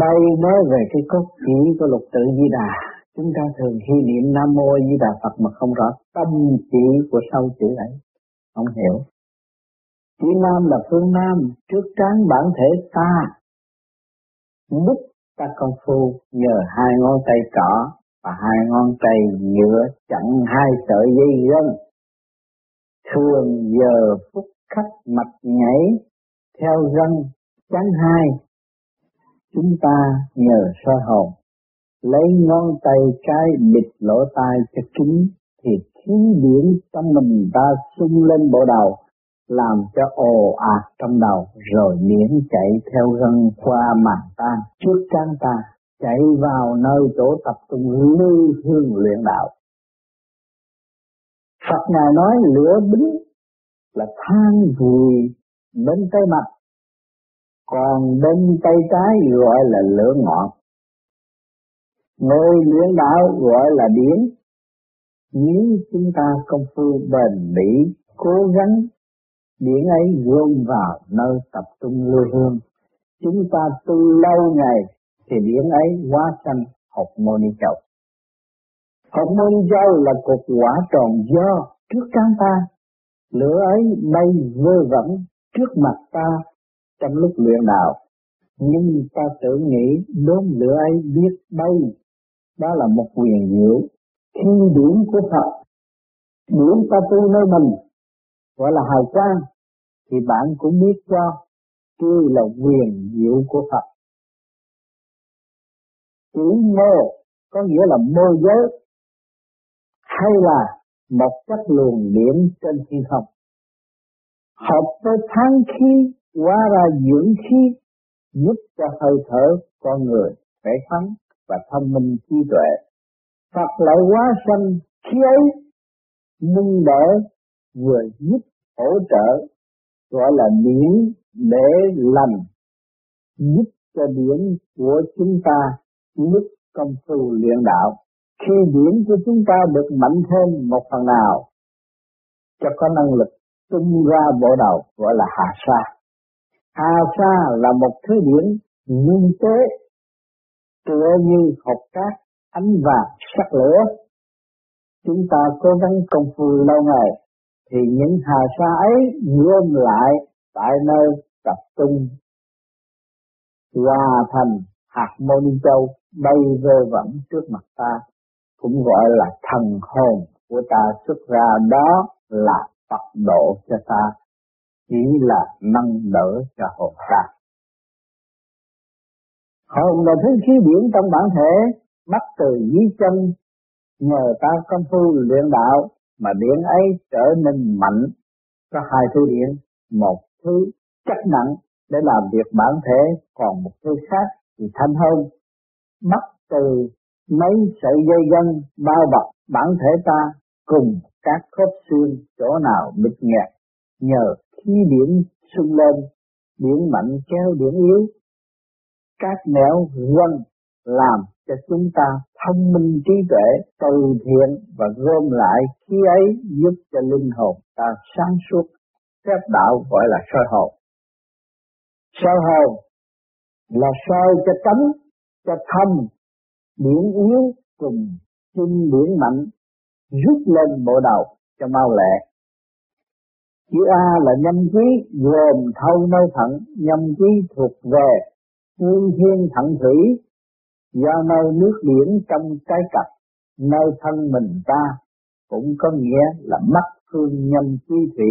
Đây nói về cái cốt chỉ của lục tự Di Đà. Chúng ta thường khi niệm Nam Mô Di Đà Phật mà không rõ tâm chỉ của sau chữ ấy. Không hiểu. Chữ Nam là phương Nam, trước trán bản thể ta. Lúc ta công phu nhờ hai ngón tay trỏ và hai ngón tay nhựa chặn hai sợi dây gân. Thường giờ phút khách mạch nhảy theo gân chắn hai chúng ta nhờ soi hồn, lấy ngón tay cái bịt lỗ tai cho kín thì khí điển trong mình ta sung lên bộ đầu, làm cho ồ ạt trong đầu, rồi miễn chạy theo gân qua màng tan trước trán ta chạy vào nơi chỗ tập trung lưu hương luyện đạo. Phật Ngài nói lửa bính là than vùi bên tay mặt còn bên tay trái gọi là lửa ngọn, ngôi luyện đạo gọi là điển. Nếu chúng ta công phu bền bỉ cố gắng điển ấy gom vào nơi tập trung lưu hương. Chúng ta tu lâu ngày thì điển ấy hóa thành học môn ni châu. Học môn ni châu là cục quả tròn do trước trán ta. Lửa ấy bay vơ vẩn trước mặt ta trong lúc luyện đạo. Nhưng ta tự nghĩ đốm lửa ấy biết bay đó là một quyền diệu khi điểm của Phật. Điểm ta tu nơi mình, gọi là hào quang, thì bạn cũng biết cho kia là quyền diệu của Phật. Chữ mô có nghĩa là mô giới, hay là một chất luồng điểm trên thiên không. Hợp với tháng khí hóa ra dưỡng khí giúp cho hơi thở con người khỏe khoắn và thông minh trí tuệ. Phật lại hóa sanh khí ấy, nâng đỡ vừa giúp hỗ trợ, gọi là điển để lành, giúp cho điển của chúng ta lúc công phu luyện đạo khi điển của chúng ta được mạnh thêm một phần nào, cho có năng lực tung ra bộ đầu, gọi là hạ sa hà sa là một thứ điển nguyên tế tựa như hộp cát, ánh vàng, sắc lửa. Chúng ta cố gắng công phu lâu ngày thì những hà sa ấy gom lại tại nơi tập trung. Hòa thành hạt môn châu bay vơ vẩn trước mặt ta, cũng gọi là thần hồn của ta xuất ra, đó là Phật độ cho ta chỉ là nâng đỡ cho hồn ta. Hồn là thứ khí điển trong bản thể, bắt từ dưới chân, nhờ ta công phu luyện đạo mà điển ấy trở nên mạnh. Có hai thứ điển một thứ chất nặng để làm việc bản thể, còn một thứ khác thì thanh hơn. Bắt từ mấy sợi dây gân bao bọc bản thể ta cùng các khớp xương chỗ nào bịt nghẹt nhờ khí điển sung lên điểm mạnh kéo điểm yếu. Các nẻo quân làm cho chúng ta thông minh trí tuệ, từ thiện và gom lại khí ấy giúp cho linh hồn ta sáng suốt, phép đạo gọi là soi hồn. Soi hồn là soi cho tránh cho thâm điển yếu cùng chung điển mạnh, rút lên bộ đầu cho mau lẹ chữ A là nhâm quý gồm thâu nơi thận, nhâm quý thuộc về nguyên thiên thận thủy, do nơi nước biển trong cái cặp nơi thân mình ta, cũng có nghĩa là mắt phương nhâm chi thủy.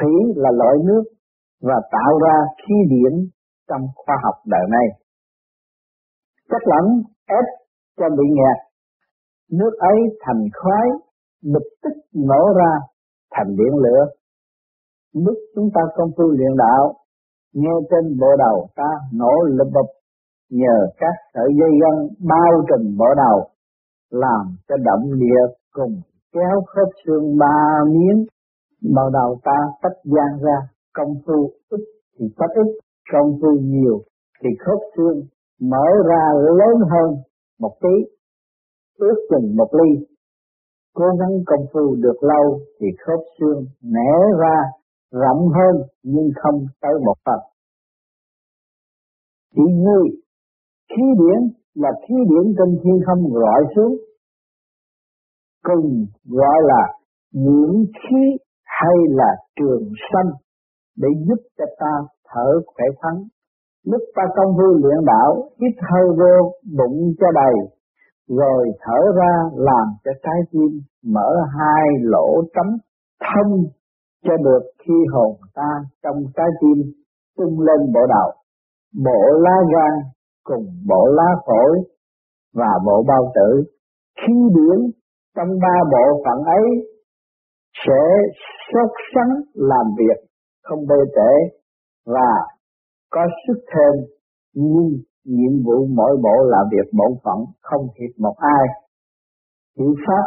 Thủy là loại nước và tạo ra khí điển trong khoa học đời nay. Chất lỏng ép cho bị nghẹt. Nước ấy thành khói bịch tích nổ ra thành điện lửa lúc chúng ta công phu luyện đạo, nghe trên bộ đầu ta nổ lập bập nhờ các sợi dây gân bao trùm bộ đầu, làm cho động địa cùng kéo khớp xương ba miếng. Bộ đầu ta tách gian ra, công phu ít thì tách ít, công phu nhiều thì khớp xương, mở ra lớn hơn một tí, ước chừng một ly. Cố gắng công phu được lâu thì khớp xương nẻ ra rộng hơn nhưng không tới một phần. Chỉ vui khí điển là khí điển trên thiên không gọi xuống, cùng gọi là những khí hay là trường sanh để giúp cho ta thở khỏe thắng. Lúc ta công phu luyện đạo, hít hơi vô bụng cho đầy, rồi thở ra làm cho trái tim mở hai lỗ trống thông cho được khi hồn ta trong trái tim tung lên bộ đầu bộ lá gan cùng bộ lá phổi và bộ bao tử. Khi điển trong ba bộ phận ấy sẽ sốt sắng làm việc không bê trễ và có sức thêm, nhưng nhiệm vụ mỗi bộ là việc bổn phận, không thiệt một ai. Hiểu pháp,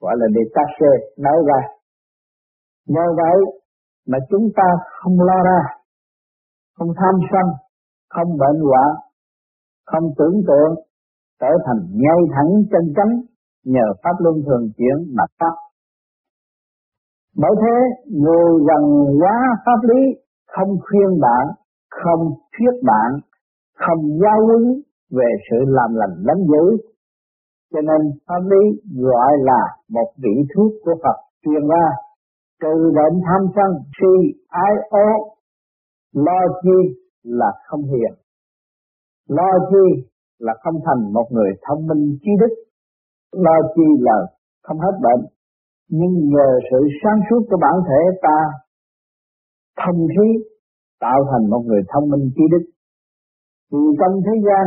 gọi là detaché nói ra nhờ vậy mà chúng ta không lo ra không tham sân không bệnh hoạ, không tưởng tượng trở thành ngay thẳng chân chánh nhờ pháp luân thường chuyển mà pháp bởi thế người gần quá pháp lý không khuyên bạn không thuyết bạn không giáo huấn về sự làm lành lắm dữ cho nên pháp lý gọi là một vị thuốc của Phật truyền ra trừ bệnh tham sân si ái ố, lo chi là không hiền. Lo chi là không thành một người thông minh trí đức. Lo chi là không hết bệnh. Nhưng nhờ sự sáng suốt của bản thể ta, thông khí tạo thành một người thông minh trí đức. Vì trong thế gian,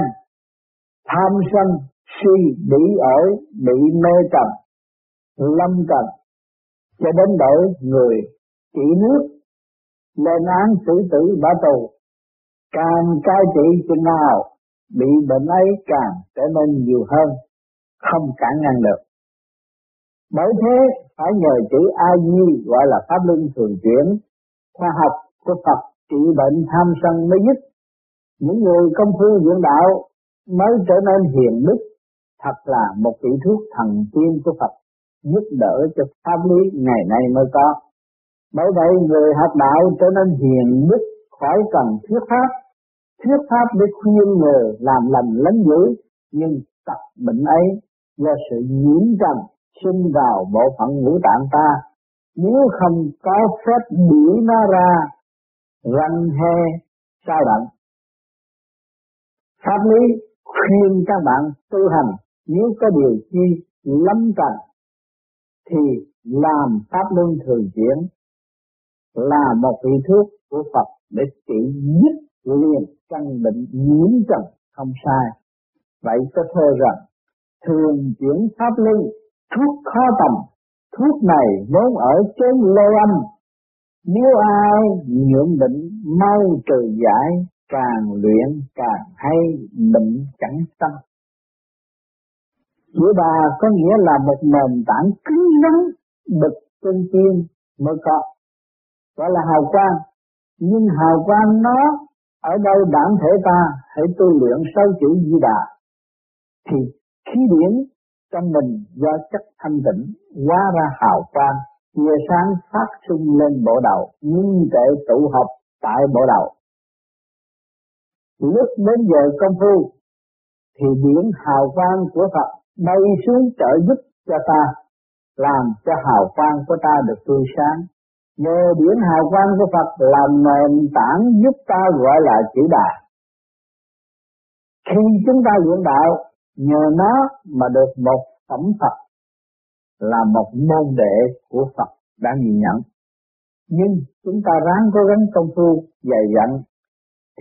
tham sân si bị ổi bị mê trầm, lâm trầm cho đến đổi người trị nước lên án xử tử bả tù. Càng cai trị chừng nào, bị bệnh ấy càng trở nên nhiều hơn, không cản ngăn được. Bởi thế, phải nhờ chữ a di gọi là pháp luân thường chuyển, khoa học của phật trị bệnh tham sân mới dứt. Những người công phu dưỡng đạo mới trở nên hiền đức, thật là một vị thuốc thần tiên của Phật giúp đỡ cho pháp lý ngày nay mới có. Bởi vậy người học đạo trở nên hiền đức, khỏi cần thuyết pháp. Thuyết pháp để khuyên người làm lành lánh dữ, nhưng tập bệnh ấy do sự nhiễm trần sinh vào bộ phận ngũ tạng ta. Nếu không có phép đuổi nó ra răng he, sao động pháp lý khuyên các bạn tu hành, nếu có điều chi lắm cần thì làm pháp luân thường chuyển là một vị thuốc của Phật để trị nhất liền căn bệnh nhiễm trần không sai. Vậy có thơ rằng, thường chuyển pháp luân, thuốc khó tầm, thuốc này vốn ở trên lô âm. Nếu ai nhuộm bệnh, mau trừ giải, càng luyện càng hay, bệnh chẳng tâm chữ bà có nghĩa là một nền tảng cứng rắn bực trên tiên mới có gọi là hào quang. Nhưng hào quang nó ở đâu đảm thể ta? Hãy tu luyện sáu chữ di đà. Thì khí điển trong mình do chất thanh tịnh hóa ra hào quang chia sáng phát sinh lên bộ đầu nhưng tệ tụ hợp tại bộ đầu. Lúc đến giờ công phu, thì điển hào quang của Phật bay xuống trợ giúp cho ta, làm cho hào quang của ta được tươi sáng. Nhờ điển hào quang của Phật làm nền tảng giúp ta gọi là chữ đại khi chúng ta luyện đạo, nhờ nó mà được một phẩm Phật, là một môn đệ của Phật đã nhìn nhận. Nhưng chúng ta ráng cố gắng công phu, dày dặn,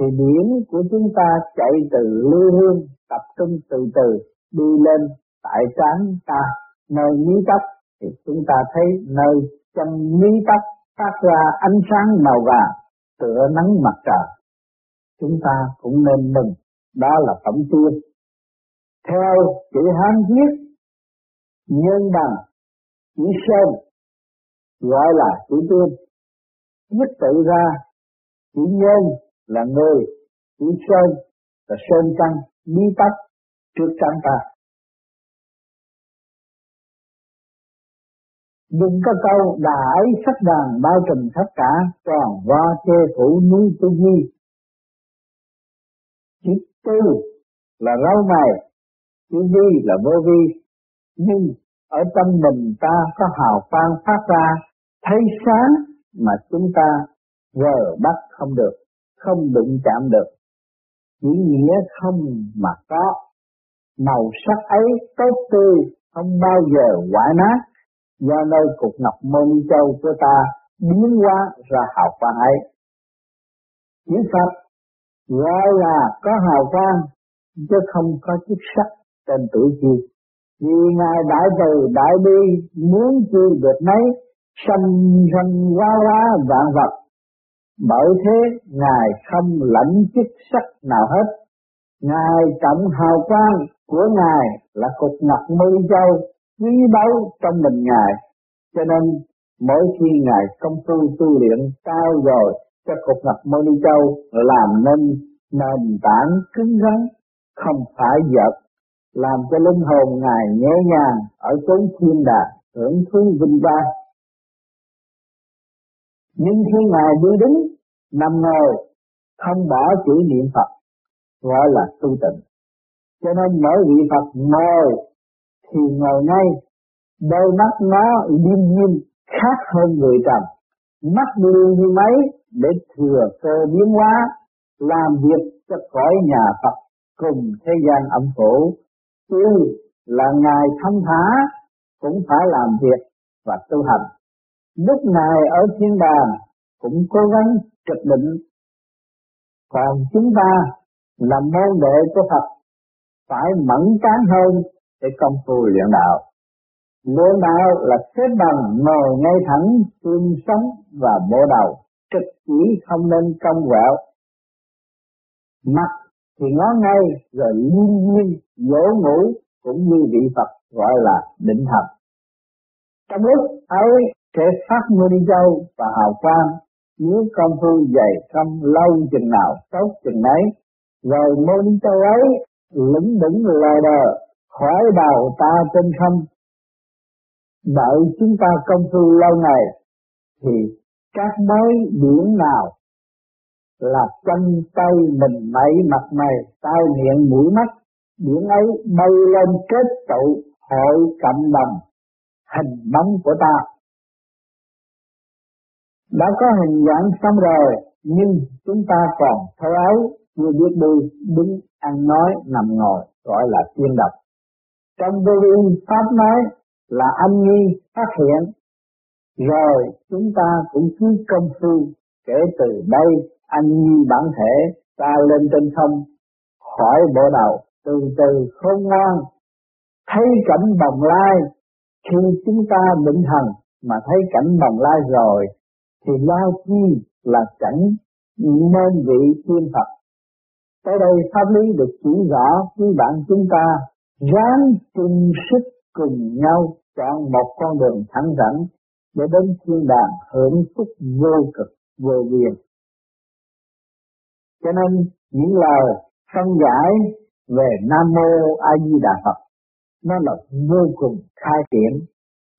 thì điển của chúng ta chạy từ lưu hương, tập trung từ từ đi lên tại trán ta, nơi mí tóc, thì chúng ta thấy nơi chân mí tóc phát ra ánh sáng màu vàng, tựa nắng mặt trời. Chúng ta cũng nên mừng, đó là phẩm tiên theo chữ hán viết, nhân bằng chữ sơn gọi là chữ tiên. Viết tự ra, chữ nhân là người, chữ sơn là sơn căn bí tắc trước trắng ta. Đừng có câu đà ấy sắc đàn bao trùm tất cả toàn vo che phủ núi tu di chữ tư là rau mày chữ vi là vô vi. Nhưng ở trong mình ta có hào quang phát ra, thấy sáng mà chúng ta vờ bắt không được, không đụng chạm được. Chỉ nghĩa không mà có màu sắc ấy tốt tươi, không bao giờ quả nát. Do nơi cục ngọc môn châu của ta biến hóa ra hào quang ấy. Chữ Phật gọi là có hào quang, chứ không có chức sắc trên tuổi chi vì ngài đại từ đại bi muốn chi được mấy, sanh sanh hóa hóa vạn vật. Bởi thế ngài không lãnh chức sắc nào hết ngài trọng hào quang của ngài là cục ngọc mây châu quý báu trong mình ngài. Cho nên mỗi khi ngài công phu tu luyện cao rồi, cho cục ngọc mây châu làm nên nền tảng cứng rắn, không phải giật làm cho linh hồn ngài nhẹ nhàng ở chốn thiên đàng, hưởng thú vinh quang. Nhưng khi ngài đi đứng nằm ngồi không bỏ chữ niệm phật gọi là tu tịnh. Cho nên mỗi vị Phật ngồi thì ngồi ngay, đôi mắt nó liêm diêm khác hơn người trần. Mắt liêm như mấy để thừa cơ biến hóa, làm việc cho cõi nhà Phật cùng thế gian âm phủ. Tuy là ngài thâm thả, cũng phải làm việc và tu hành. Lúc này ở thiên đàng cũng cố gắng trực định. Còn chúng ta là môn đệ của Phật phải mẫn cán hơn để công phu luyện đạo. Luyện đạo là xếp bằng ngồi ngay thẳng, xương sống và bộ đầu, trực chỉ không nên cong quẹo. Mặt thì ngó ngay rồi liên nhiên dỗ ngủ cũng như vị Phật gọi là định thần. Trong lúc ấy sẽ phát nguyên châu và hào quang nếu công phu dày không lâu chừng nào tốt chừng ấy rồi môn châu ấy lững đỉnh lờ đờ, khỏi đầu ta trên không. Đợi chúng ta công phu lâu ngày, thì các mối biển nào là chân tay mình mẩy mặt mày, tai miệng mũi mắt, biển ấy bay lên kết tụ hội cộng đồng, hình bóng của ta. Đã có hình dạng xong rồi, nhưng chúng ta còn thơ ấu chưa biết đi, đứng ăn nói, nằm ngồi, gọi là tiên độc trong vô vi pháp nói là anh nghi phát hiện, rồi chúng ta cũng cứ công phu kể từ đây anh nghi bản thể ta lên trên không, khỏi bộ đầu, từ từ khôn ngoan thấy cảnh bồng lai, khi chúng ta định thần mà thấy cảnh bồng lai rồi, thì lao chi là cảnh nên vị thiên Phật. Tới đây pháp lý được chỉ rõ quý bạn chúng ta ráng chung sức cùng nhau chọn một con đường thẳng dẫn để đến thiên đàng hưởng phúc vô cực, vô biên. Cho nên, những lời phân giải về Nam Mô A Di Đà Phật, nó là vô cùng khai triển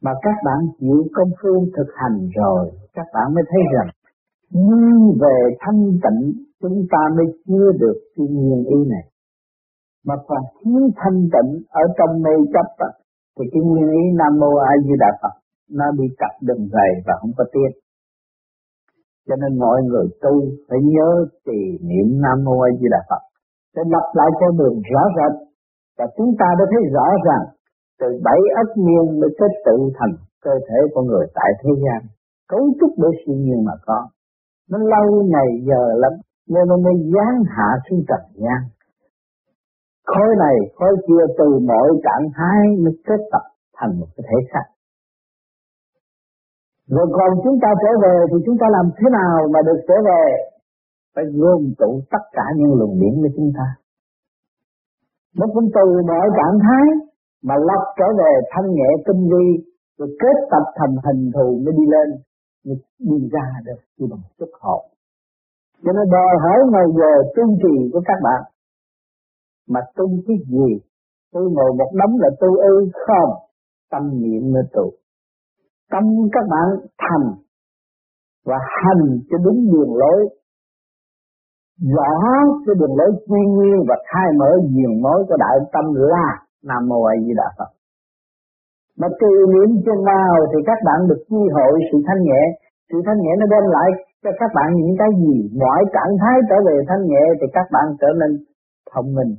mà các bạn chịu công phu thực hành rồi, các bạn mới thấy rằng, như về thanh tịnh chúng ta mới chưa được cái nguyên ý này. Mà còn thiếu thanh tịnh ở trong mê chấp đó, thì cái nguyên ý nam mô a di đà phật nó bị cặp đường dày và không có tiết cho nên mọi người tu phải nhớ trì niệm nam mô a di đà phật. Để lập lại cho đường rõ rệt và chúng ta đã thấy rõ ràng từ bảy ức niên mới kết tự thành cơ thể con người tại thế gian. Cấu trúc bởi sự nhiên mà có. Nó lâu ngày giờ lắm nên nó mới gián hạ xuống trần gian. Khối này, khối kia từ mọi trạng thái mới kết tập thành một cái thể xác. Rồi còn chúng ta trở về thì chúng ta làm thế nào mà được trở về? Phải gom tụ tất cả những luồng điển của chúng ta. Nó cũng từ mọi trạng thái mà lọc trở về thanh nhẹ tinh vi, rồi kết tập thành hình thù mới đi lên, mới đi ra được chỉ bằng chút hồn cho nên đòi hỏi ngồi giờ tu trì của các bạn. Mà tu cái gì? Tôi ngồi một đống là tu ư không? Tâm niệm nữa tu. Tâm các bạn thành và hành cho đúng đường lối. Rõ cái đường lối quy nguyên và khai mở diện mối của đại tâm là nam mô a di đà phật. Mà từ niệm chừng nào thì các bạn được quy hội sự thanh nhẹ. Sự thanh nhẹ nó đem lại cho các bạn những cái gì? Mọi trạng thái trở về thanh nhẹ thì các bạn trở nên thông minh.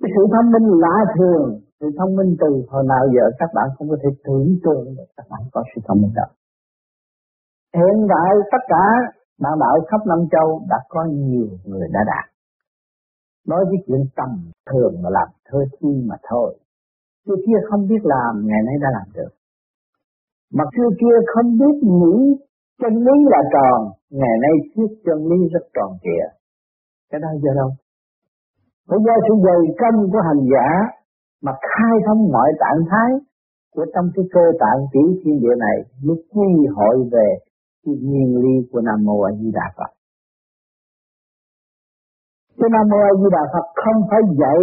Cái sự thông minh lạ thường. Sự thông minh từ hồi nào giờ các bạn không có thể tưởng tượng được các bạn có sự thông minh đó. Hiện tại tất cả bạn đạo khắp năm châu đã có nhiều người đã đạt. Nói cái chuyện tầm thường mà làm thơ thi mà thôi. Chưa kia không biết làm, ngày nay đã làm được. Mà xưa kia không biết nghĩ chân lý là tròn, ngày nay thuyết chân lý rất tròn trịa. Cái đó do đâu? Phải do sự dày công của hành giả mà khai thông mọi trạng thái của trong cái cơ tạng tiểu thiên địa này mới quy hội về cái nguyên lý của Nam Mô A Di Đà Phật. Cái Nam Mô A Di Đà Phật không phải dạy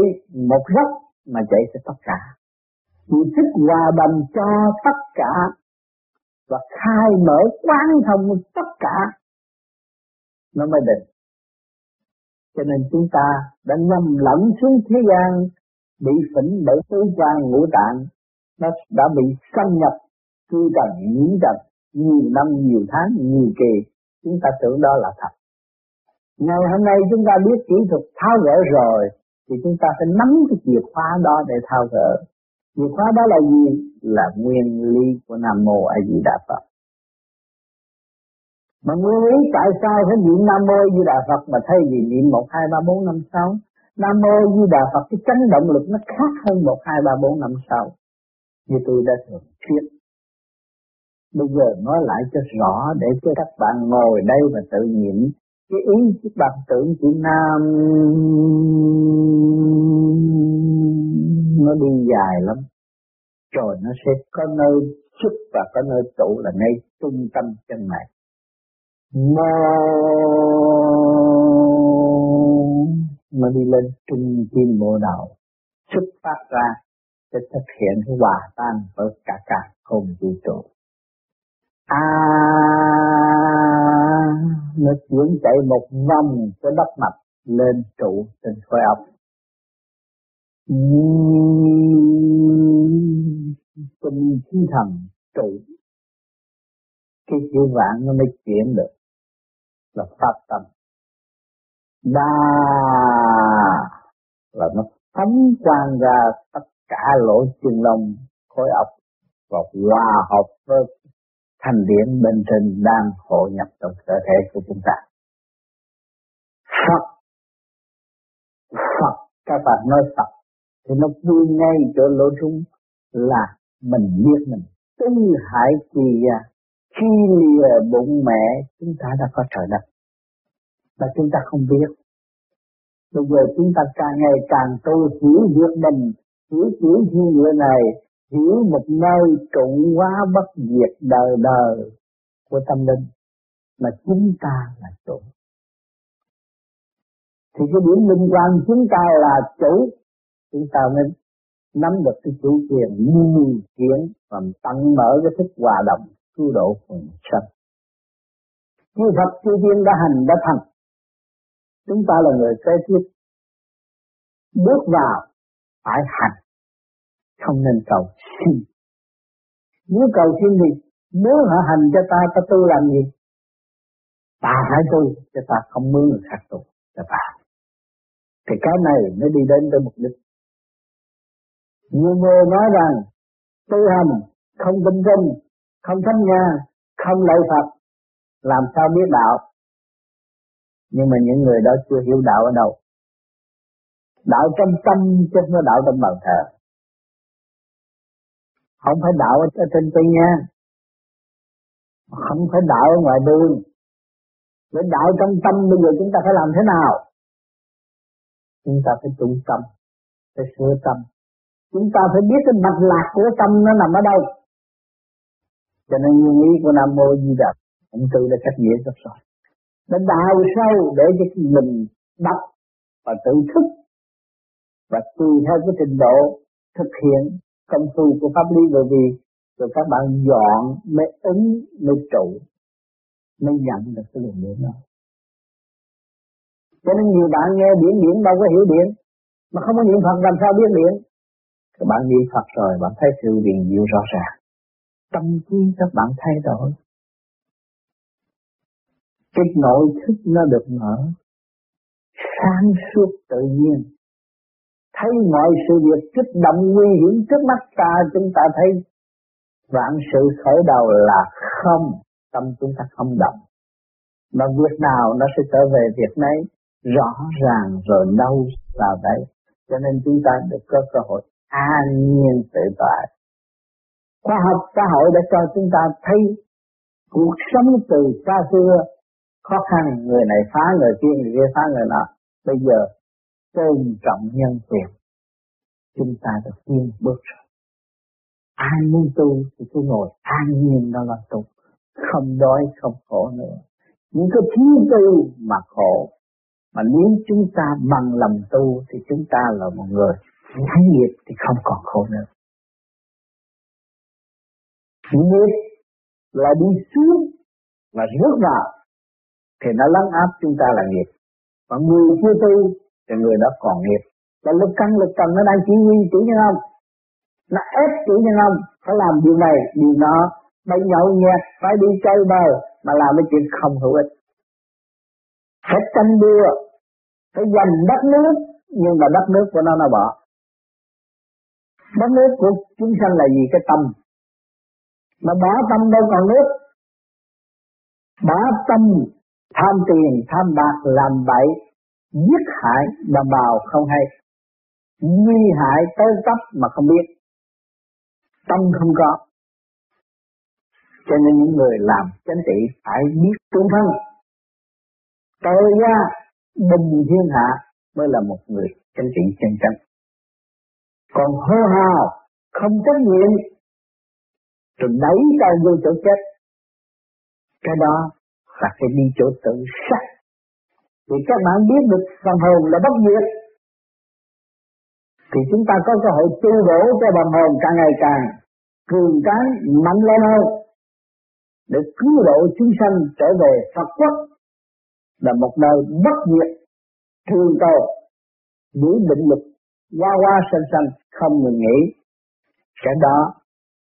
một giấc mà dạy cho tất cả chỉ thích hòa đồng cho tất cả và khai mở quán thông tất cả. Nó mới định. Cho nên chúng ta đã nhầm lẫn xuống thế gian, bị phỉnh bởi tứ quan ngũ tạng. Nó đã bị xâm nhập, cư trần, nhiễm trần, nhiều năm, nhiều tháng, nhiều kỳ. Chúng ta tưởng đó là thật. Ngày hôm nay chúng ta biết kỹ thuật tháo gỡ rồi, thì chúng ta phải nắm cái chìa khóa đó để tháo gỡ. Chìa khóa đó là gì? Là nguyên lý của Nam Mô A Di Đà Phật. Mà nguyên lý tại sao phải niệm Nam Mô A Di Đà Phật mà thay vì niệm một, hai, ba, bốn, năm, sáu? Nam Mô A Di Đà Phật, cái chấn động lực nó khác hơn một, hai, ba, bốn, năm, sáu. Như tôi đã thường thuyết. Bây giờ nói lại cho rõ để cho các bạn ngồi đây và tự niệm cái ý các bạn tưởng chữ Nam nó đi dài lắm. Rồi nó sẽ có nơi xuất và có nơi tụ là ngay trung tâm chân này mô nó đi lên trung tim bộ đầu xuất phát ra để thực hiện cái hòa tan với cả cả không vũ trụ. A, nó chuyển chạy một vòng cái đất mặt lên trụ trên khối óc tinh khí thần trụ. Cái chữ vạn nó mới chuyển được. Là pháp tâm. Đa là nó phóng quang ra tất cả lỗ chân lông, khối óc và hòa hợp với thành điện bên trên đang hội nhập trong cơ thể của chúng ta. Phật. Phật. Các bạn nói Phật thì nó vui ngay chỗ lỗ trung là mình biết mình. Tư hải kỳ à khi lìa bụng mẹ, chúng ta đã có trời đất. Mà chúng ta không biết. Bây giờ chúng ta càng ngày càng tu hiểu việc mình, hiểu hiểu thiên địa này, hiểu một nơi trụ hóa bất diệt đời đời của tâm linh, mà chúng ta là chủ. Thì cái điểm linh quan chúng ta là chủ chúng ta mới nắm được cái chủ quyền như kiến và tăng mở cái thức hòa đồng cứu độ quần sanh. Chư Phật chư Tiên đã hành đã thành. Chúng ta là người kế tiếp. Bước vào phải hành, không nên cầu xin. Nếu cầu xin thì nếu họ hành cho ta, ta tu làm gì? Ta phải tu, cho ta không mướn người khác tu cho ta. Thì cái này mới đi đến tới mục đích. Nhiều người nói rằng tu hành không tinh tinh, không thánh nha, không lạy Phật, làm sao biết đạo? Nhưng mà những người đó chưa hiểu đạo ở đâu. Đạo trong tâm chứ không phải đạo trong bàn thờ. Không phải đạo ở trên cây nha. Không phải đạo ở ngoài đường. Với đạo trong tâm bây giờ chúng ta phải làm thế nào? Chúng ta phải trung tâm, phải sửa tâm, chúng ta phải biết cái mạch lạc của tâm nó nằm ở đâu. Cho nên nguyên lý của nam mô di đà ông tư đã cách nghĩa rất rồi nó đào sâu để cho mình đọc và tự thức và tùy theo cái trình độ thực hiện công phu của pháp lý. Bởi vì rồi các bạn dọn, mới ứng, mới trụ, mới nhận được cái luồng điển đó. Cho nên nhiều bạn nghe điển điển, đâu có hiểu điển. Mà không có niệm Phật, làm sao biết điển? Các bạn niệm Phật rồi, bạn thấy sự điền diệu rõ ràng. Tâm trí các bạn thay đổi. Cái nội thức nó được mở. Sáng suốt tự nhiên. Thấy mọi sự việc kích động, nguy hiểm trước mắt ta, chúng ta thấy vạn sự khởi đầu là không, tâm chúng ta không động. Mà việc nào nó sẽ trở về việc này? Rõ ràng rồi đâu vào đấy cho nên chúng ta được có cơ hội an nhiên tự tại. Khoa học xã hội đã cho chúng ta thấy cuộc sống từ xa xưa, khó khăn, người này phá, người kia người kia phá, người nọ. Bây giờ, tôn trọng nhân quyền, chúng ta được tiên bước rồi. Ai muốn tu thì cứ ngồi, an nhiên đó là tu, không đói, không khổ nữa. Những cái thiếu tu mà khổ, mà nếu chúng ta bằng lòng tu thì chúng ta là một người thấy nghiệp thì không còn khổ nữa. Nghiệp là đi xuống và rước vào thì nó lấn áp chúng ta là nghiệp. Và người chưa tu thì người đó còn nghiệp. Và lực căn, lực trần nó đang chỉ huy chủ nhân ông nó ép chủ nhân ông phải làm điều này, điều nọ. Phải nhậu nhẹt, phải đi chơi bời, mà làm cái chuyện không hữu ích. Phải tranh đua, phải giành đất nước, nhưng mà đất nước của nó nó bỏ đất nước của chúng sanh là gì? Cái tâm. Mà bỏ tâm đâu còn nước? Bỏ tâm tham tiền, tham bạc, làm bậy, giết hại đồng bào không hay. Nguy hại tới cấp mà không biết. Tâm không có. Cho nên những người làm chánh trị phải biết tương thân. Tự ra bình thiên hạ mới là một người chánh trị chân chánh còn hô hào, không trách nhiệm, rồi đẩy ta vô chỗ chết. Cái đó là phải đi chỗ tự sát. thì các bạn biết được phần hồn là bất diệt. Thì chúng ta có cơ hội tu bổ cho phần hồn càng ngày càng cường tráng, mạnh lên hơn. Để cứu độ chúng sanh trở về Phật quốc là một nơi bất diệt thương cầu giữ định lực qua qua xanh xanh, không ngừng nghỉ. Cái đó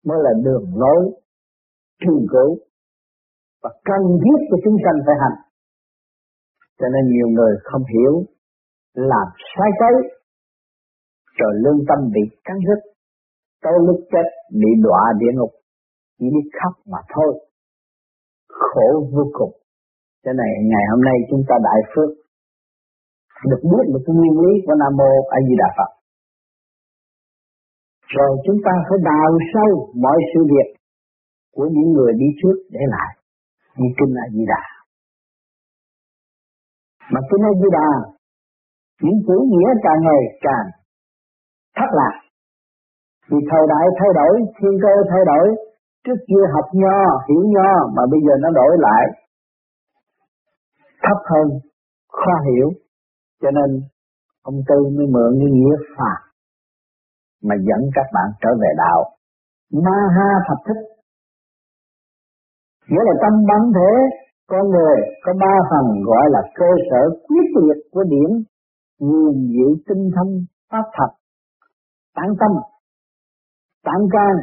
mới là đường lối thường cứu và cần thiết cho chúng sanh phải hành. Cho nên nhiều người không hiểu làm sai trái rồi lương tâm bị cắn rứt, tới lúc chết bị đọa địa ngục, chỉ biết khóc mà thôi. Khổ vô cùng. Cho này ngày hôm nay chúng ta đại phước được biết được cái nguyên lý của Nam Mô A Di Đà Phật. Rồi chúng ta phải đào sâu mọi sự việc của những người đi trước để lại. Như kinh A Di Đà. Mà kinh A Di Đà, những chữ nghĩa càng ngày càng thất lạc. Vì thời đại thay đổi, thiên cơ thay đổi, trước kia học nho, hiểu nho mà bây giờ nó đổi lại thấp hơn, khó hiểu cho nên, ông tư mới mượn cái nghĩa phạt mà dẫn các bạn trở về đạo. Ma ha thập thích nghĩa là tâm bản thể con người có ba phần gọi là cơ sở quyết liệt của điển nguồn diệu tinh thông pháp thật, tán tâm, tán can,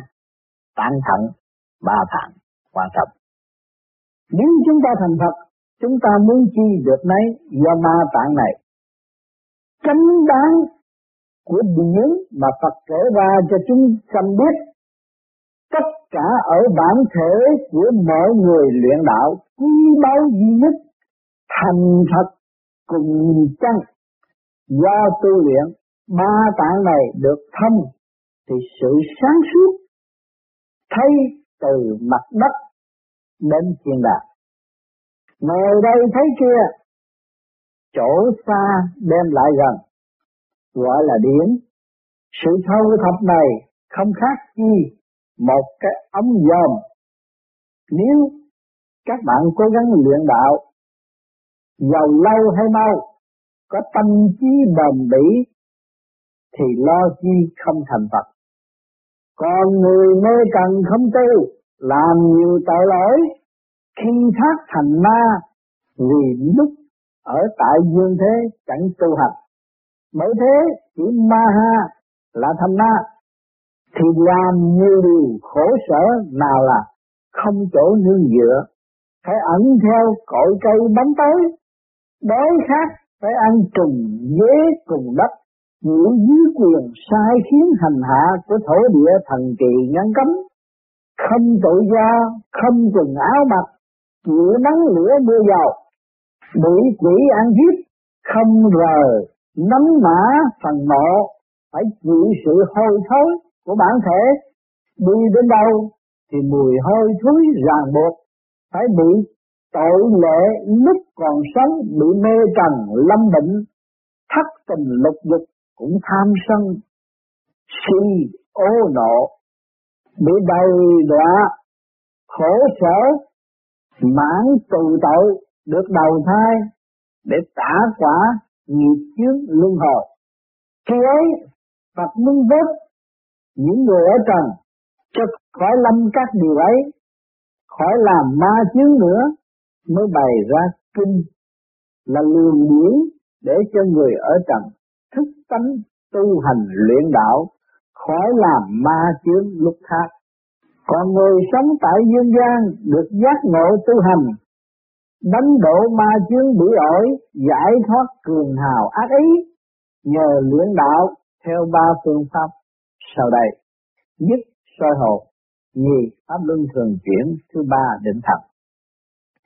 tán thận, ba thẳng quan trọng. Nếu chúng ta thành Phật, chúng ta muốn chi được nấy do ma tạng này chánh đáng của điển mà Phật kể ra cho chúng sanh biết. Tất cả ở bản thể của mọi người luyện đạo quý báu duy nhất, thành thật cùng chân do tu luyện, ba tạng này được thông thì sự sáng suốt, thấy từ mặt đất đến thiên đàng. Ngồi đây thấy kia chỗ xa đem lại gần gọi là điển. Sự thâu thập này không khác chi một cái ống dòm. Nếu các bạn cố gắng luyện đạo, giàu lâu hay mau, có tâm trí bền bỉ, thì lo chi không thành Phật. Còn người mê cần không tu, làm nhiều tội lỗi, khi thác thành ma, vì lúc ở tại dương thế, chẳng tu hành. Bởi thế, chỉ ma ha là thành ma, thì làm nhiều điều khổ sở nào là không chỗ nương dựa, phải ẩn theo cội cây bánh tới, đói khát, phải ăn trùng dế cùng đất, giữ dưới quyền sai khiến hành hạ của thổ địa thần kỳ ngăn cấm không tự do, không quần áo mặc, chịu nắng lửa mưa dầu bị quỷ ăn hiếp không rờ nắm mã phần mộ, phải chịu sự hôi thối của bản thể. Đi đến đâu thì mùi hôi thối ràng buộc, phải bị tội lệ lúc còn sống bị mê trần, lâm bệnh, thất tình lục dục cũng tham sân, si ô nộ, bị đầy đọa, khổ sở, mãn tù tội được đầu thai để trả quả nghiệp chướng luân hồi. Khi ấy, Phật muốn vớt những người ở trần, cho khỏi lâm các điều ấy, khỏi làm ma chướng nữa, mới bày ra kinh là lường điển để cho người ở trần thức tánh tu hành luyện đạo, khỏi làm ma chướng lúc khác. Còn người sống tại dương gian được giác ngộ tu hành đánh độ ma chướng bỉ ổi, giải thoát cường hào ác ý, nhờ luyện đạo theo ba phương pháp sau đây. Nhất, soi hồn. Nhì, pháp luân thường chuyển. Thứ ba, định thần.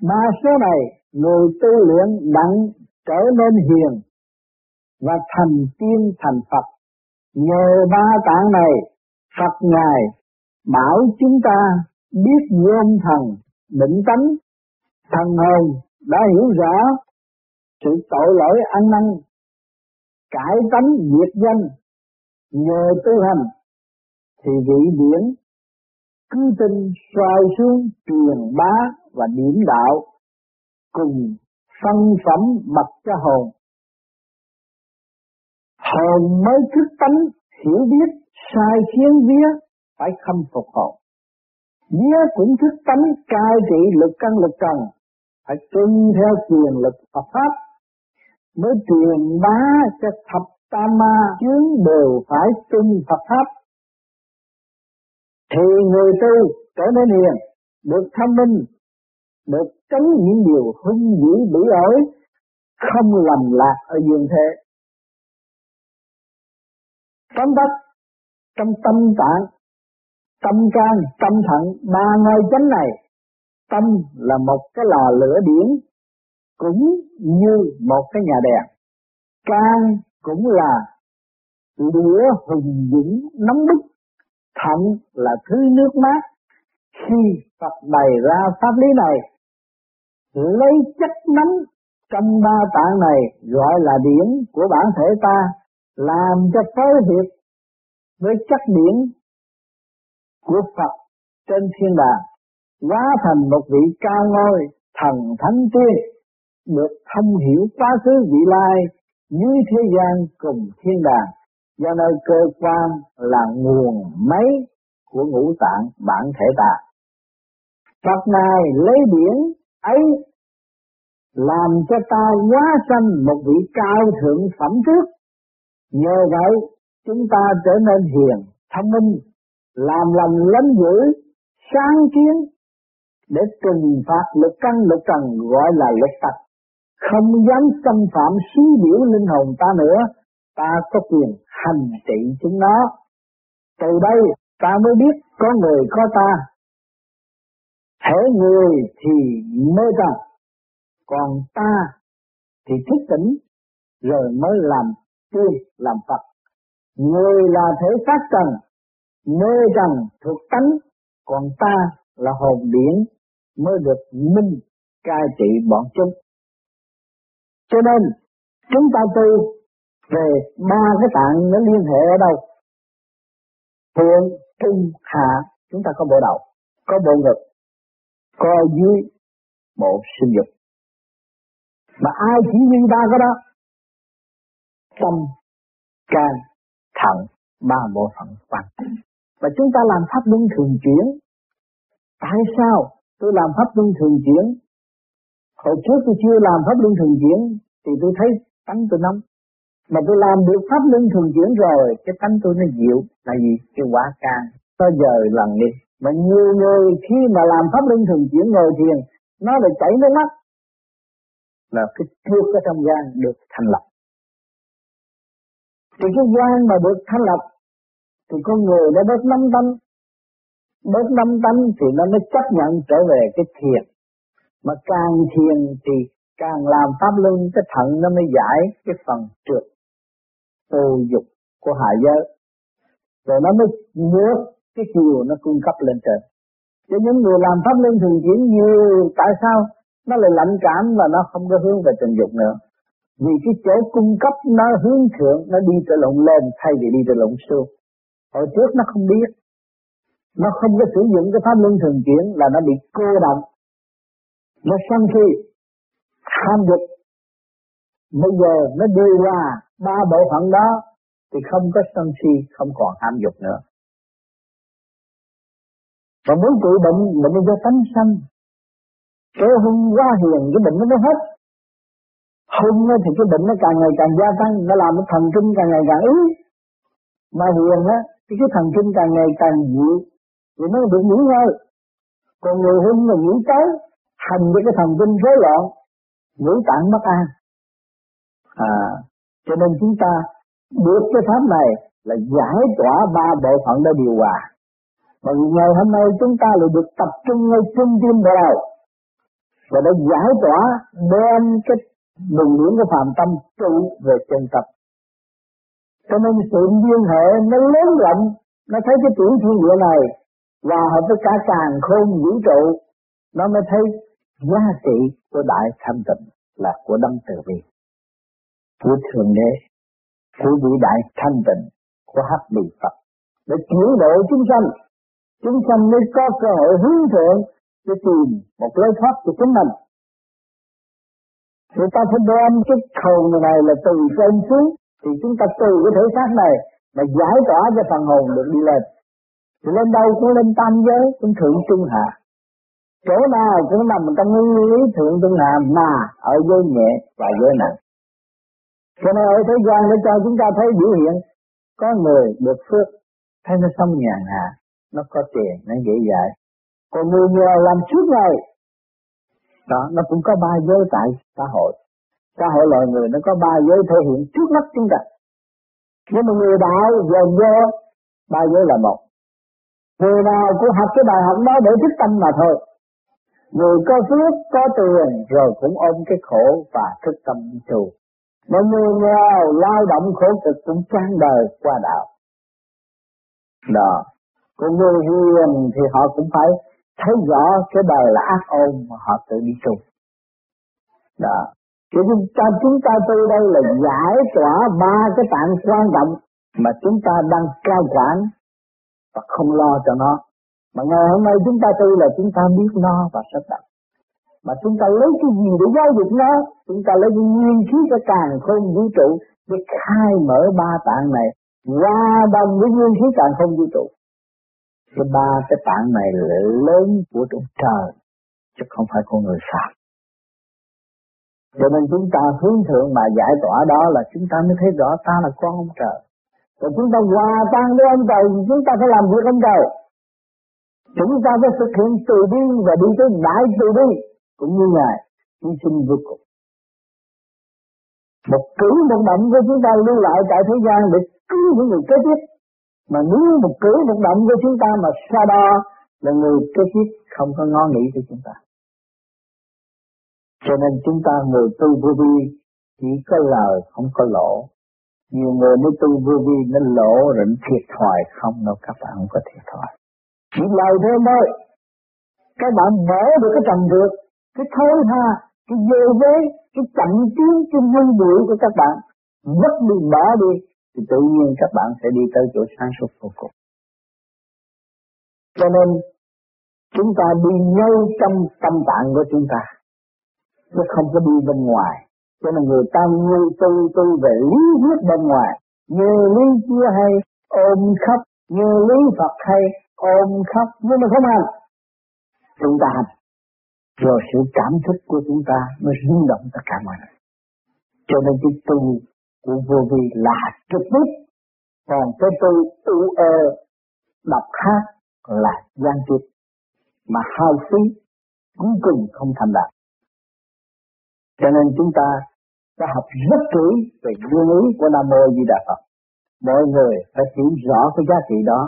Ba số này, người tu luyện đặng trở nên hiền và thành tiên thành Phật. Nhờ ba tạng này, Phật ngài bảo chúng ta biết gom thần, định tánh thần hồn đã hiểu rõ sự tội lỗi ăn năn cải tánh diệt danh nhờ tu hành, thì vị điển cứ tinh xoay xuống truyền bá và điểm đạo cùng phân phẩm bậc cho hồn. Hồn mới thức tánh, hiểu biết, sai khiến vía, phải khâm phục hồn vía cũng thức tánh cai trị lực căn lực trần. Phải tuân theo quyền lực Phật pháp. Mới truyền bá cho thập tam ma chướng đều phải tuân Phật pháp. Thì người tu trở nên hiền, được thông minh, được tránh những điều hung dữ bỉ ổi, không lầm lạc ở dương thế. Tóm tắt trong tâm tạng tâm can, tâm thận. Ba ngôi chánh này, tâm là một cái lò lửa điển cũng như một cái nhà đèn. Can cũng là lửa hùng dũng nóng bức. Thận là thứ nước mát. Khi Phật bày ra pháp lý này, lấy chất nóng trong ba tạng này gọi là điển của bản thể ta, làm cho phối hiệp với chất điển của Phật trên thiên đàng hóa thành một vị cao ngôi thần thánh tiên được thông hiểu quá khứ vị lai dưới thế gian cùng thiên đàng do nơi cơ quan là nguồn máy của ngũ tạng bản thể ta. Phật này lấy điển ấy làm cho ta hóa sanh một vị cao thượng phẩm trước. Nhờ vậy chúng ta trở nên hiền, thông minh, làm lành lánh dữ, sáng kiến để trừng phạt lực căn lực trần gọi là lực tật không dám xâm phạm xứ biểu linh hồn ta nữa ta có quyền hành trị chúng nó. Từ đây ta mới biết có người có ta. Thể người thì mê ta, còn ta thì thức tỉnh rồi mới làm tiên làm Phật. Người là thể xác trần mê rằng thuộc tánh còn ta là hồn điển mới được minh cai trị bọn chúng cho nên chúng ta tu về ba cái tạng nó liên hệ ở đâu? Thượng, trung, hạ, chúng ta có bộ đầu, có bộ ngực, có dưới bộ sinh dục. Mà ai chỉ huy ba cái đó? Tâm, can, thận, ba bộ phận quan và chúng ta làm pháp luân thường chuyển. Tại sao tôi làm pháp luân thường chuyển? Hồi trước tôi chưa làm pháp luân thường chuyển, thì tôi thấy tánh tôi nóng. Mà tôi làm được pháp luân thường chuyển rồi, cái tánh tôi nó dịu. Là gì? Cái quả can. Nó giờ lần đi. Mà nhiều người khi mà làm pháp luân thường chuyển ngồi thiền, nó lại chảy nước mắt. Là cái thước ở trong gan được thành lập thì cái gian mà được thành lập thì con người nó bớt năm tâm. Bớt năm tâm thì nó mới chấp nhận trở về cái thiền. Mà càng thiền thì càng làm pháp luân, cái thận nó mới giải cái phần trượt ô dục của hạ giới. Rồi nó mới nước cái chiều nó cung cấp lên trời. cho những người làm pháp luân thường chuyển nhiều, tại sao? Nó lại lạnh cảm và nó không có hướng về tình dục nữa. Vì cái chỗ cung cấp nó hướng thượng, nó đi từ lộn lên thay vì đi từ lộn xuống hồi trước nó không biết. Nó không có sử dụng cái pháp luân thường chuyển là nó bị cô động nó sân khi tham dục. Bây giờ nó đưa qua ba bộ phận đó thì không có sân si, không còn ham dục nữa. Và muốn trị bệnh bệnh do tánh sanh. Cái hung quá hiền, cái bệnh nó mới hết. Hung thì cái bệnh nó càng ngày càng gia tăng, nó làm cái thần kinh càng ngày càng yếu. Mà hiền á thì cái thần kinh càng ngày càng dịu thì nó được nghỉ ngơi. Còn người hung là nghĩ tới thành với cái thần kinh rối loạn, ngũ tạng mất an. À cho nên chúng ta được cái pháp này là giải tỏa ba bộ phận để điều hòa. Và ngày hôm nay chúng ta lại được tập trung ngay trung tim bộ đầu và đã giải tỏa đem cái đường điển của phàm tâm trụ về chân tập cho nên sự liên hệ nó lớn rộng, nó thấy cái tiểu thiên địa này và hợp với cả càng khôn vũ trụ, nó mới thấy giá trị của đại thanh tịnh là của đấng từ bi. Của thượng đế của vị đại thanh tịnh của hắc bì phật, để chuyển độ chúng sanh. Chúng sanh mới có cơ hội hướng thượng để tìm một lối thoát của chính mình. Người ta phải đem cái khẩu này là từ trên xuống thì chúng ta từ cái thể xác này mà giải tỏa cho phần hồn được đi lên. Thì lên đâu cũng lên tam giới, cũng thượng trung hạ. Chỗ nào cũng nằm trong nguyên lý thượng trung hạ mà ở giới nhẹ và giới nặng. Cho nên ở thế gian để cho chúng ta thấy biểu hiện, có người được phước, thấy nó sống nhàn hạ, nó có tiền, nó dễ dãi. Còn người nghèo làm suốt ngày, đó, nó cũng có ba giới tại xã hội xã hội loài người nó có ba giới thể hiện trước mắt chúng ta. Nhưng mà người đạo dồn vô ba giới là một. Người nào cũng học cái bài học đó để thức tâm mà thôi. Người có phước, có tiền, rồi cũng ôm cái khổ và thức tâm trù mà người nghèo, lao động khổ cực cũng chán đời qua đạo. Đó. Còn người hiền thì họ cũng phải thấy rõ cái đời là ác ôn mà họ tự đi tu. Đó cho nên ta chúng ta tu đây là giải tỏa ba cái tạng quan trọng mà chúng ta đang cao quản và không lo cho nó. Mà ngày hôm nay chúng ta tư là chúng ta biết nó và sắp đặt mà chúng ta lấy cái gì để giáo dục nó? Chúng ta lấy cái nguyên khí cho càng không vũ trụ để khai mở ba tạng này. Qua đồng với nguyên khí càng không vũ trụ. Cái ba cái tạng này là lớn của trong trời, chứ không phải con người phạm cho nên chúng ta hướng thượng mà giải tỏa đó là chúng ta mới thấy rõ ta là con ông trời. Còn chúng ta hòa tan với ông trời thì chúng ta phải làm việc ông trời. Chúng ta phải thực hiện từ bi và đi tới đại từ bi, cũng như ngài hy sinh vô cùng. Một cử một động của chúng ta lưu lại tại thế gian để cứu những người kế tiếp. Mà nếu một cử một động của chúng ta mà xa đo là người kế tiếp không có ngó nghĩ cho chúng ta cho nên chúng ta người tu vô vi chỉ có lời, không có lỗ. Nhiều người mới tu vô vi nó lỗ rồi thiệt thòi, không đâu, các bạn không có thiệt thòi. Chỉ lời thêm thôi các bạn mở được cái trầm được, cái thối ha cái dơ vế, cái chậm tiến, cái vui bụi của các bạn mất đi, bỏ đi, thì tự nhiên các bạn sẽ đi tới chỗ sáng suốt vô cùng. Cho nên, chúng ta đi ngay trong tâm tạng của chúng ta chứ không có đi bên ngoài. Cho nên người ta ngu tu tu về lý thuyết bên ngoài. Như lý chưa hay ôm khắp như lý Phật hay ôm khắp nhưng mà không hành. Chúng ta hành. Rồi sự cảm thức của chúng ta mới rung động tất cả mọi người. Cho nên cái tu của vô vi là trực tiếp. Còn cái tu u ơ đọc khác là gian trực mà hao phí cuối cùng không thành đạt cho nên chúng ta đã học rất kỹ về nguyên lý của Nam Mô Di Đà Phật. Mọi người phải hiểu rõ cái giá trị đó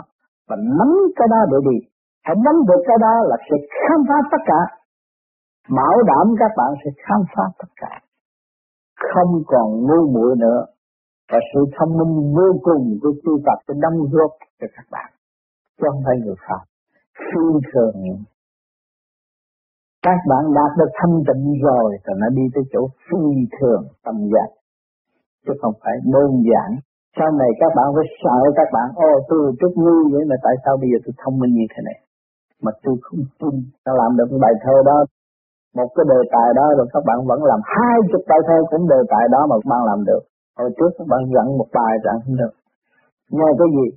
và nắm cái đó để đi. Hãy nắm được cái đó là sẽ khám phá tất cả. Bảo đảm các bạn sẽ khám phá tất cả. Không còn ngu muội nữa. Và sự thông minh vô cùng của tu tập sẽ đâm góp cho các bạn. Chứ không phải người Phật. phi thường các bạn đạt được thanh tịnh rồi thì nó đi tới chỗ phi thường, tâm giác. Chứ không phải đơn giản. Sau này các bạn phải sợ các bạn, ô, tôi chút ngu vậy mà tại sao bây giờ tôi thông minh như thế này? Mà tôi không tin. Ta làm được bài thơ đó, một cái đề tài đó, rồi các bạn vẫn làm hai chục bài thơ cũng đề tài đó mà các bạn làm được. Hồi trước các bạn dẫn một bài chẳng không được. Nhờ cái gì?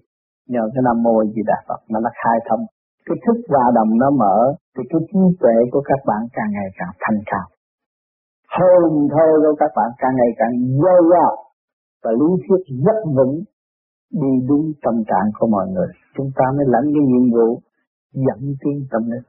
Nhờ cái nam mô gì đà phật mà nó khai thông cái thức hòa đồng nó mở thì cái trí tuệ của các bạn càng ngày càng thanh cao. Hồn thơ của các bạn càng ngày càng dồi dào và lý thuyết rất vững đi đúng tâm trạng của mọi người. Chúng ta mới lãnh cái nhiệm vụ dẫn tiến tâm linh.